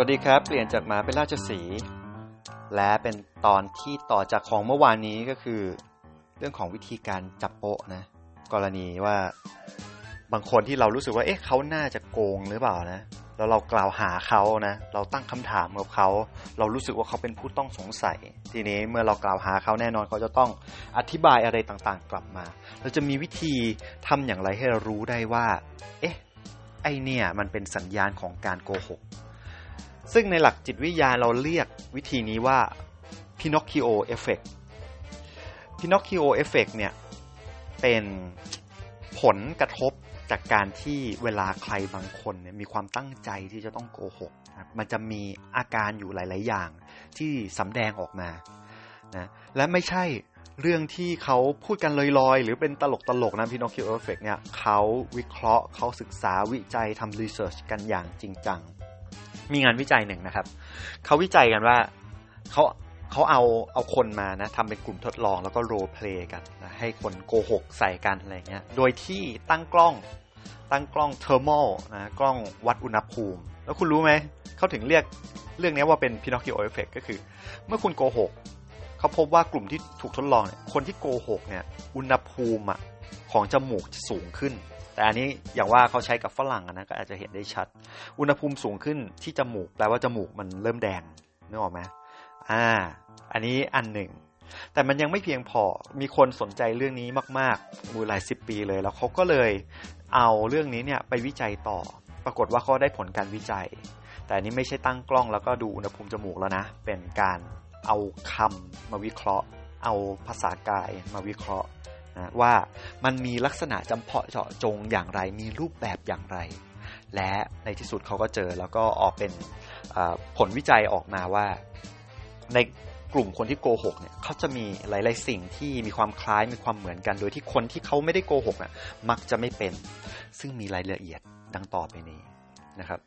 วัสดีครับ เปลี่ยนจากหมาเป็นราชสี และเป็นตอนที่ต่อจากของเมื่อวานนี้ก็คือ เรื่องของวิธีการจับโปะนะ กรณีว่าบางคนที่เรารู้สึกว่าเอ๊ะเขาน่าจะโกงหรือเปล่านะแล้วเรากล่าวหาเขานะ เราตั้งคำถามกับเขา เรารู้สึกว่าเขาเป็นผู้ต้องสงสัย ทีนี้เมื่อเรากล่าวหาเขาแน่นอนเขาจะต้องอธิบายอะไรต่างๆ กลับมา เราจะมีวิธีทำอย่างไรให้เรารู้ได้ว่า เอ๊ะ ไอเนี่ยมันเป็นสัญญาณของการโกหก ซึ่งในหลักจิตวิทยาเราเรียกวิธีนี้ว่า Pinocchio Effect Pinocchio Effect เนี่ย เป็นผลกระทบจากการที่เวลาใครบางคนเนี่ยมีความตั้งใจที่จะต้องโกหกนะมันจะมีอาการอยู่หลาย ๆ อย่างที่สำแดงออกมานะและไม่ใช่เรื่องที่เขาพูดกันลอย ๆ หรือเป็นตลกๆนะ Pinocchio Effect เนี่ยเขาวิเคราะห์เขาศึกษาวิจัยทำรีเสิร์ชกันอย่างจริงจัง มีงานวิจัยหนึ่งนะครับ เขาวิจัยกันว่าเขาเขาเอาเอาคนมานะทำเป็นกลุ่มทดลองแล้วก็โรเพลย์กันนะให้คนโกหกใส่กันอะไรเงี้ย โดยที่ตั้งกล้อง ตั้งกล้องเทอร์โมนะกล้องวัดอุณหภูมิ แล้วคุณรู้ไหมเขาถึงเรียกเรื่องนี้ว่าเป็น Pinocchio Effect ก็คือ เมื่อคุณโกหกเขาพบว่ากลุ่มที่ถูกทดลองเนี่ยคนที่โกหกเนี่ยอุณหภูมิอะของจมูกจะสูงขึ้น แต่อันนี้อย่างว่าเขาใช้กับฝรั่งนะก็อาจจะเห็นได้ชัด อุณหภูมิสูงขึ้นที่จมูกแปลว่าจมูกมันเริ่มแดงนึกออกไหมอ่า อันนี้อันหนึ่ง แต่มันยังไม่เพียงพอมีคนสนใจเรื่องนี้มากๆมูหลายสิบปีเลย แล้วเขาก็เลยเอาเรื่องนี้เนี่ยไปวิจัยต่อ ปรากฏว่าเขาได้ผลการวิจัย แต่อันนี้ไม่ใช่ตั้งกล้องแล้วก็ดูอุณหภูมิจมูกแล้วนะ เป็นการเอาคำมาวิเคราะห์ เอาภาษากายมาวิเคราะห์ นะว่ามันมีลักษณะจำเพาะเจาะจงอย่างไร มีรูปแบบอย่างไร และในที่สุดเขาก็เจอแล้วก็ออกเป็นผลวิจัยออกมาว่าในกลุ่มคนที่โกหกเนี่ยเขาจะมีหลาย ๆ สิ่งที่มีความคล้ายมีความเหมือนกัน โดยที่คนที่เขาไม่ได้โกหกอะมักจะไม่เป็น ซึ่งมีรายละเอียดดังต่อไปนี้นะครับ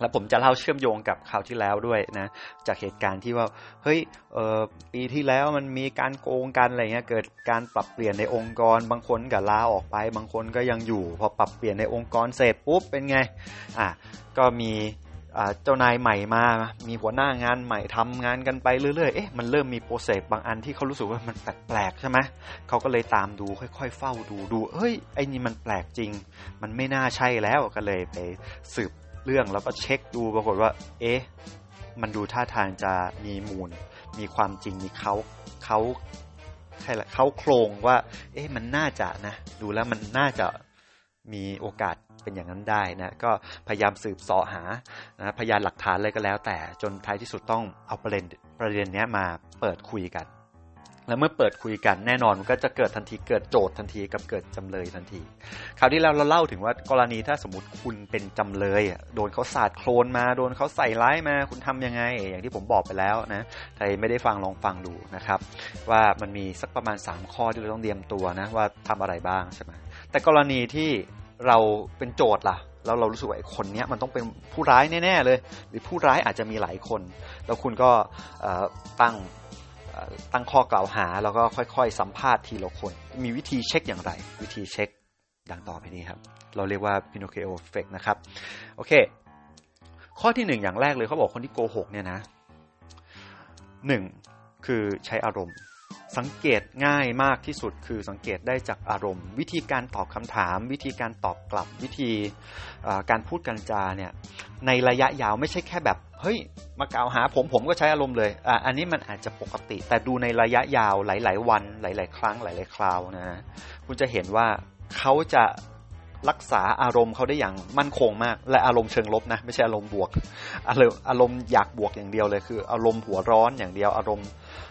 แล้วผมจะเล่าเชื่อมโยงกับคราวที่แล้วด้วยนะ จากเหตุการณ์ที่ว่า เฮ้ยเออปีที่แล้วมันมีการโกงกันอะไรเงี้ย เกิดการปรับเปลี่ยนในองค์กร บางคนก็ลาออกไป บางคนก็ยังอยู่ พอปรับเปลี่ยนในองค์กรเสร็จปุ๊บเป็นไง อะ ก็มีเจ้านายใหม่มา มีหัวหน้างานใหม่ทำงานกันไปเรื่อยๆ เอ๊ะ มันเริ่มมีโปรเซสบางอันที่เขารู้สึกว่ามันแปลกๆใช่ไหมเขาก็เลยตามดูค่อยๆ เฝ้าดูดู เฮ้ย ไอ้นี่มันแปลกจริง มันไม่น่าใช่แล้ว ก็เลยไปสืบ เรื่องแล้วก็เช็คดูปรากฏว่า เอ๊ะ มันดูท่าทางจะมีมูล มีความจริงมีเขาเขาใช่ละเขาโครงว่า เอ๊ะมันน่าจะนะ ดูแล้วมันน่าจะมีโอกาสเป็นอย่างนั้นได้นะ ก็พยายามสืบสอหานะพยานหลักฐานอะไรก็แล้ว แต่จนท้ายที่สุดต้องเอาประเด็นประเด็นนี้มาเปิดคุยกัน แล้วเมื่อเปิดคุยกันแน่นอนมันก็จะเกิดทันทีเกิดโจทย์ทันทีกับเกิดจำเลยทันที คราวที่แล้วเราเล่าถึงว่ากรณีถ้าสมมติคุณเป็นจำเลยโดนเขาสาดโคลนมาโดนเขาใส่ร้ายมาคุณทํำยังไง อย่างที่ผมบอกไปแล้วนะใครไม่ได้ฟังลองฟังดูนะครับ ว่ามันมีสักประมาณ 3 ข้อที่เราต้องเตรียมตัวนะว่าทำอะไรบ้างใช่ไหมแต่กรณีที่เราเป็นโจทย์ล่ะแล้วเรารู้สึกว่าไอ้คนนี้มันต้องเป็นผู้ร้ายแน่ ๆ เลย หรือผู้ร้ายอาจจะมีหลายคน แล้วคุณก็ตั้ง ตั้งข้อกล่าวหาแล้วก็ค่อยๆ สัมภาษณ์ทีละคน มีวิธีเช็คอย่างไร วิธีเช็คดังต่อไปนี้ครับ เราเรียกว่า Pinocchio effect นะครับ โอเค ข้อที่หนึ่งอย่างแรกเลยเขาบอกคนที่โกหกเนี่ยนะหนึ่งคือใช้อารมณ์ สังเกตง่ายมากที่สุดคือสังเกตได้จากอารมณ์ วิธีการตอบคำถาม วิธีการตอบกลับวิธีการพูดกันจาเนี่ยในระยะยาวไม่ใช่แค่แบบเฮ้ยมากล่าวหาผมผมก็ใช้อารมณ์เลยออันนี้มันอาจจะปกติ แต่ดูในระยะยาวหลาย ๆ วัน หลาย ๆ ครั้งหลาย ๆ คราวนะคุณจะเห็นว่าเขาจะรักษาอารมณ์เขาได้อย่างมั่นคงมาก และอารมณ์เชิงลบนะไม่ใช่อารมณ์บวกอารมณ์อารมณ์อยากบวกอย่างเดียวเลยคือ อารมณ์หัวร้อนอย่างเดียวอารมณ์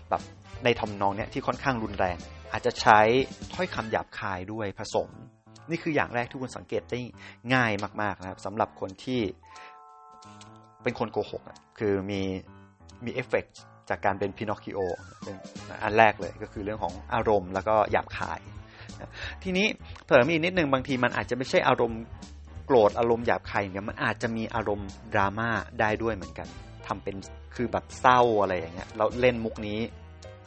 แบบ ในทำนองเนี้ยที่ค่อนข้างรุนแรง อาจจะใช้ถ้อยคำหยาบคายด้วยผสม นี่คืออย่างแรกที่คุณสังเกตได้ง่ายมากๆนะครับสำหรับคนที่เป็นคนโกหกคือมีมีเอฟเฟกจากการเป็นพินอคคิโอเป็นอันแรกเลยก็คือเรื่องของอารมณ์แล้วก็หยาบคาย ทีนี้เพิ่มอีกนิดนึงบางทีมันอาจจะไม่ใช่อารมณ์โกรธอารมณ์หยาบคายอย่างเงี้ยมันอาจจะมีอารมณ์ดราม่าได้ด้วยเหมือนกันทำเป็นคือแบบเศร้าอะไรอย่างเงี้ยเราเล่นมุกนี้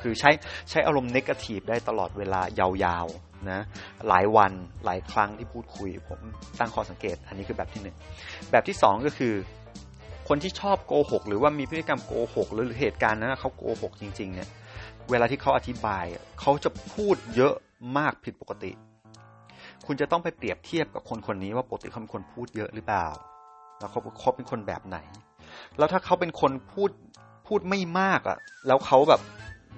คือใช้ใช้อารมณ์เนกาทีฟได้ตลอดเวลายาวๆนะหลายวันหลายครั้งที่พูดคุย ผมตั้งข้อสังเกต อันนี้คือแบบที่หนึ่งแบบที่สองก็คือคนที่ชอบโกหกหรือว่ามีพฤติกรรมโกหกหรือเหตุการณ์นั้นเขาโกหกจริง ๆ เนี่ย เวลาที่เขาอธิบายเขาจะพูดเยอะมากผิดปกติ คุณจะต้องไปเปรียบเทียบกับคนคนนี้ว่าปกติเขาเป็นคนพูดเยอะหรือเปล่า แล้วเขาเขาเป็นคนแบบไหน แล้วถ้าเขาเป็นคนพูดพูดไม่มากอะ่ะ แล้วเขาแบบ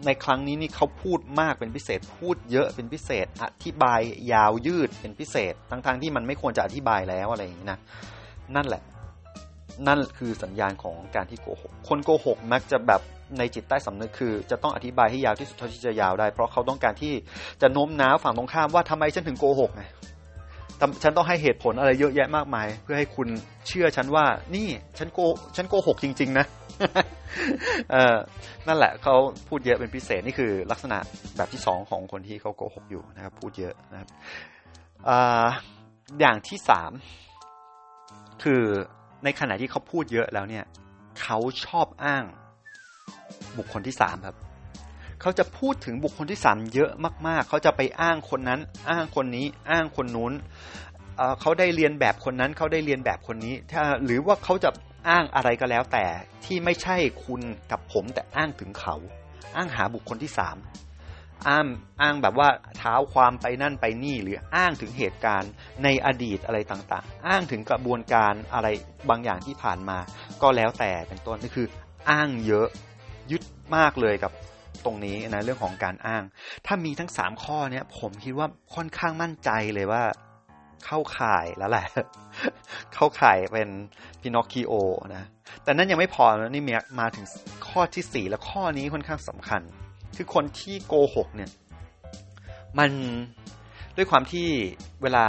ในครั้งนี้นี่เขาพูดมากเป็นพิเศษ พูดเยอะเป็นพิเศษ อธิบายยาวยืดเป็นพิเศษ ทั้งๆทที่มันไม่ควรจะอธิบายแล้วอะไรอย่างนี้นะ นั่นแหละ นั่นคือสัญญาณของการที่โกหก คนโกหกมักจะแบบในจิตใต้สำนึกคือ จะต้องอธิบายให้ยาวที่สุดเท่าที่จะยาวได้ เพราะเขาต้องการที่จะโน้มน้าวฝั่งตรงข้ามว่าทำไมฉันถึงโกหกไง ฉันต้องให้เหตุผลอะไรเยอะแยะมากมาย เพื่อให้คุณเชื่อฉันว่า นี่ฉันโกฉันโกหกจริง ๆ นะเออนั่นแหละเขาพูดเยอะเป็นพิเศษนี่คือลักษณะแบบที่สองของคนที่เขาโกหกอยู่นะครับ พูดเยอะนะครับอย่างที่สามคือในขณะที่เขาพูดเยอะแล้วเนี่ย เขาชอบอ้างบุคคลที่สามครับ เขาจะพูดถึงบุคคลที่สามเยอะมาก ๆ เขาจะไปอ้างคนนั้น อ้างคนนี้ อ้างคนนู้นเขาได้เรียนแบบคนนั้นเขาได้เรียนแบบคนนี้ ถ้าหรือว่าเขาจะอ้างอะไรก็แล้วแต่ที่ไม่ใช่คุณกับผมแต่อ้างถึงเขา อ้างหาบุคคลที่สามอ้างอ้างแบบว่าเท้าความไปนั่นไปนี่หรืออ้างถึงเหตุการณ์ในอดีตอะไรต่างๆ อ้างถึงกระบวนการอะไรบางอย่างที่ผ่านมา ก็แล้วแต่เป็นต้นนี่คือ อ้างเยอะยึดมากเลยกับ ตรงนี้นะเรื่องของการอ้าง ถ้ามีทั้งสามข้อเนี้ยผมคิดว่าค่อนข้างมั่นใจเลยว่าเข้าข่ายแล้วแหละ เข้าข่ายเป็นพินอคคิโอนะ แต่นั้นยังไม่พอนะนี่มาถึงข้อที่สี่แล้วข้อนี้ค่อนข้างสำคัญ คือคนที่โกหกเนี่ย มันด้วยความที่เวลา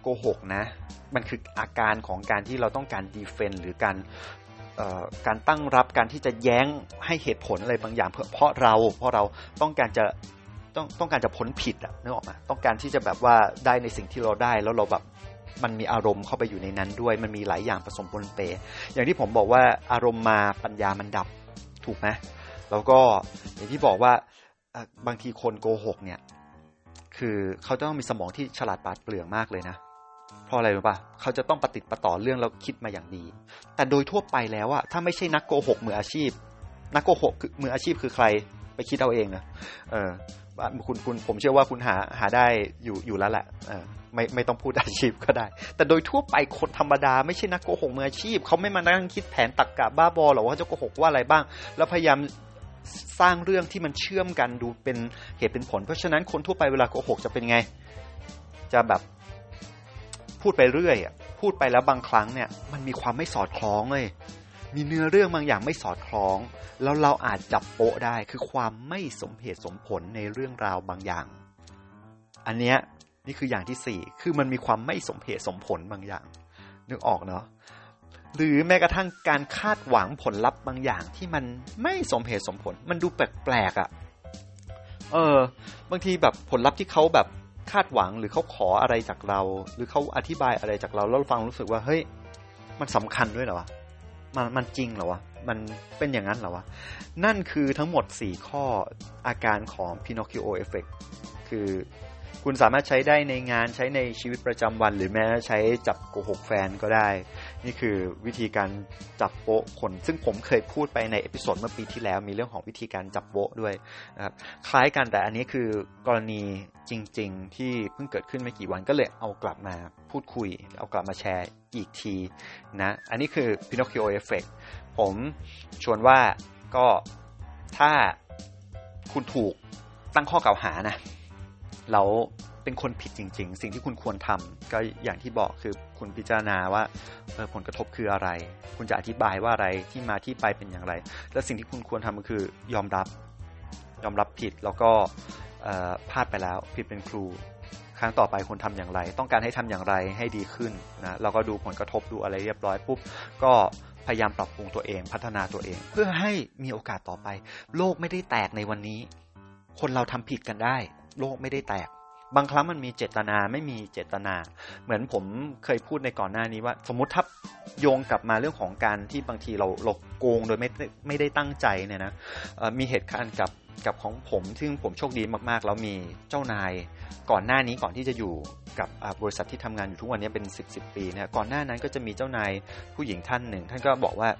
โกหกนะ มันคืออาการของการที่เราต้องการดีเฟนหรือการ การตั้งรับการที่จะแย้งให้เหตุผลอะไรบางอย่างเพื่อเพราะเราเพราะเราต้องการจะต้องต้องการจะพ้นผิดอะนึกออกมาต้องการที่จะแบบว่าได้ในสิ่งที่เราได้แล้วเราแบบมันมีอารมณ์เข้าไปอยู่ในนั้นด้วย มันมีหลายอย่างผสมปนเป อย่างที่ผมบอกว่าอารมณ์มาปัญญามันดับถูกไหมแล้วก็อย่างที่บอกว่าบางทีคนโกหกเนี่ย คือเขาต้องมีสมองที่ฉลาดปาดเปลืองมากเลยนะ เพราะอะไรรู้ปะเขาจะต้องปฏิติประต่อเรื่องแล้วคิดมาอย่างดี แต่โดยทั่วไปแล้วอะถ้าไม่ใช่นักโกหกมืออาชีพ นักโกหกมืออาชีพคือใครไปคิดเอาเองนะเออคุณคุณผมเชื่อว่าคุณหาหาได้อยู่อยู่แล้วแหละเออไม่ไม่ต้องพูดอาชีพก็ได้ แต่โดยทั่วไปคนธรรมดาไม่ใช่นักโกหกมืออาชีพ เขาไม่มานั่งคิดแผนตักกะบ้าบอหรอกว่าจะโกหกว่าอะไรบ้าง แล้วพยายามสร้างเรื่องที่มันเชื่อมกันดูเป็นเหตุเป็นผล เพราะฉะนั้นคนทั่วไปเวลาโกหกจะเป็นไง จะแบบ พูดไปเรื่อยอะพูดไปแล้วบางครั้งเนี่ยมันมีความไม่สอดคล้องเลยมีเนื้อเรื่องบางอย่างไม่สอดคล้อง แล้วเราอาจจับโป๊ะได้คือความไม่สมเหตุสมผลในเรื่องราวบางอย่าง อันเนี้ยนี่คืออย่างที่สี่คือมันมีความไม่สมเหตุสมผลบางอย่าง นึกออกเนาะหรือแม้กระทั่งการคาดหวังผลลัพธ์บางอย่างที่มันไม่สมเหตุสมผล มันดูแปลกๆอะ่ะ เออ บางทีแบบผลลัพธ์ที่เขาแบบ คาดหวังหรือเขาขออะไรจากเรา หรือเขาอธิบายอะไรจากเราแล้วฟังรู้สึกว่าเฮ้ยมันสำคัญด้วยเหรอวะมันมันจริงเหรอวะมันเป็นอย่างนั้นเหรอวะนั่นคือทั้งหมดสี่ข้ออาการของ Pinocchio Effect คือคุณสามารถใช้ได้ในงานใช้ในชีวิตประจำวัน หรือแม้ใช้จับโกหกแฟนก็ได้ นี่คือวิธีการจับโป๊ะคน ซึ่งผมเคยพูดไปใน episode เมื่อปีที่แล้ว มีเรื่องของวิธีการจับโป๊ะด้วยนะครับคล้ายกันแต่อันนี้คือกรณีจริง ๆ ที่เพิ่งเกิดขึ้นไม่กี่วันก็เลยเอากลับมาพูดคุย เอากลับมาแชร์อีกทีนะ อันนี้คือ Pinocchio Effect ผมชวนว่าก็ถ้าคุณถูกตั้งข้อกล่าวหานะแล้วเป็นคนผิดจริง ๆ สิ่งที่คุณควรทำก็อย่างที่บอกคือคุณพิจารณาว่า ผลกระทบคืออะไร คุณจะอธิบายว่าอะไรที่มาที่ไปเป็นอย่างไร และสิ่งที่คุณควรทำก็คือยอมรับ ยอมรับผิดแล้วก็พลาดไปแล้วผิดเป็นครู ครั้งต่อไปคุณทำอย่างไร ต้องการให้ทำอย่างไรให้ดีขึ้นนะเราก็ดูผลกระทบดูอะไรเรียบร้อยปุ๊บก็พยายามปรับปรุงตัวเองพัฒนาตัวเอง เพื่อให้มีโอกาสต่อไป โลกไม่ได้แตกในวันนี้ คนเราทำผิดกันได้ โลกไม่ได้แตก บางครั้งมันมีเจตนาไม่มีเจตนา เหมือนผมเคยพูดในก่อนหน้านี้ว่า สมมติถ้าโยงกลับมาเรื่องของการที่บางทีเราเราโกงโดยไม่ไม่ได้ตั้งใจเนี่ยนะมีเหตุการณ์กับกับของผมซึ่งผมโชคดีมากๆ แล้วมีเจ้านายก่อนหน้านี้ก่อนที่จะอยู่กับบริษัทที่ทำงานอยู่ทุกวันนี้เป็น 10 ปีเนี่ยก่อนหน้านั้นก็จะมีเจ้านายผู้หญิงท่านหนึ่ง ท่านก็บอกว่า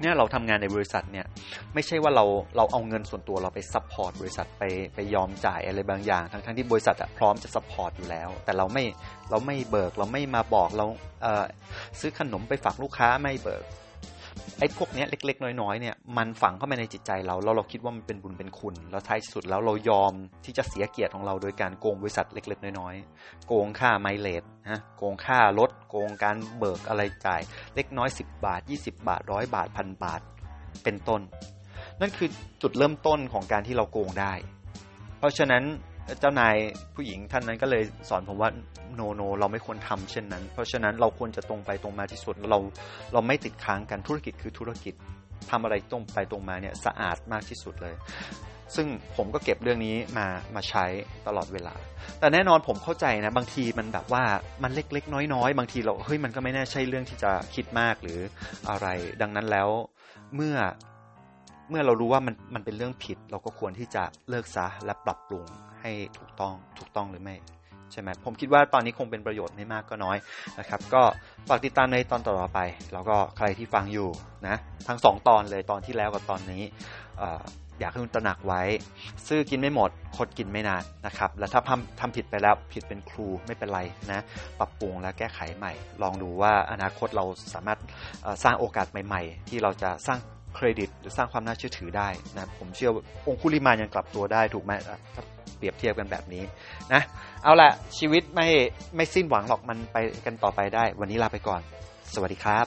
เนี่ยเราทำงานในบริษัทเนี่ยไม่ใช่ว่าเราเราเอาเงินส่วนตัวเราไป support บริษัทไปไปยอมจ่ายอะไรบางอย่าง ทั้งทั้งที่บริษัทพร้อมจะ support อยู่แล้ว แต่เราไม่เราไม่เบิกเราไม่มาบอกเราเซื้อขนมไปฝากลูกค้าไม่เบิก ไอ้พวกนี้เล็ก ๆ น้อยๆเนี่ยมันฝังเข้ามาในจิตใจเราแล้วเราคิดว่ามันเป็นบุญเป็นคุณ แล้วท้ายสุดแล้วเรายอมที่จะเสียเกียรติของเราโดยการโกงบริษัทเล็ก ๆ น้อยๆ โกงค่าไมเลสฮะโกงค่ารถโกงการเบิกอะไรจ่าย เล็กน้อย 10 บาท 20 บาทร้อยบาทพันบาท เป็นต้น นั่นคือจุดเริ่มต้นของการที่เราโกงได้ เพราะฉะนั้น เจ้านายผู้หญิงท่านนั้นก็เลยสอนผมว่าโนโนเราไม่ควรทำเช่นนั้น เพราะฉะนั้นเราควรจะตรงไปตรงมาที่สุดเราเราไม่ติดค้างกันธุรกิจคือธุรกิจทำอะไรตรงไปตรงมาเนี่ยสะอาดมากที่สุดเลย ซึ่งผมก็เก็บเรื่องนี้มามาใช้ตลอดเวลา แต่แน่นอนผมเข้าใจนะ บางทีมันแบบว่ามันเล็กๆ น้อยๆ บางทีเราเฮ้ยมันก็ไม่แน่ใช่เรื่องที่จะคิดมากหรืออะไร ดังนั้นแล้วเมื่อเมื่อเรารู้ว่ามันมันเป็นเรื่องผิด เราก็ควรที่จะเลิกซะและปรับปรุง ให้ถูกต้องถูกต้องหรือไม่ใช่ไหมผมคิดว่าตอนนี้คงเป็นประโยชน์ไม่มากก็น้อยนะครับ ก็ฝากติดตามในตอนต่อไป แล้วก็ใครที่ฟังอยู่นะทั้งสองตอนเลยตอนที่แล้วกับตอนนี้อยากให้คุณตระหนักไว้ ซื้อกินไม่หมดคดกินไม่นานนะครับ แล้วถ้าทำทำผิดไปแล้วผิดเป็นครูไม่เป็นไรนะ ปรับปรุงและแก้ไขใหม่ ลองดูว่าอนาคตเราสามารถสร้างโอกาสใหม่ ๆ ที่เราจะสร้าง เครดิต หรือสร้างความน่าเชื่อถือได้นะผมเชื่อองคุลิมานยังกลับตัวได้ถูกไหมเปรียบเทียบกันแบบนี้นะเอาละชีวิตไม่ไม่สิ้นหวังหรอกมันไปกันต่อไปได้ วันนี้ลาไปก่อน สวัสดีครับ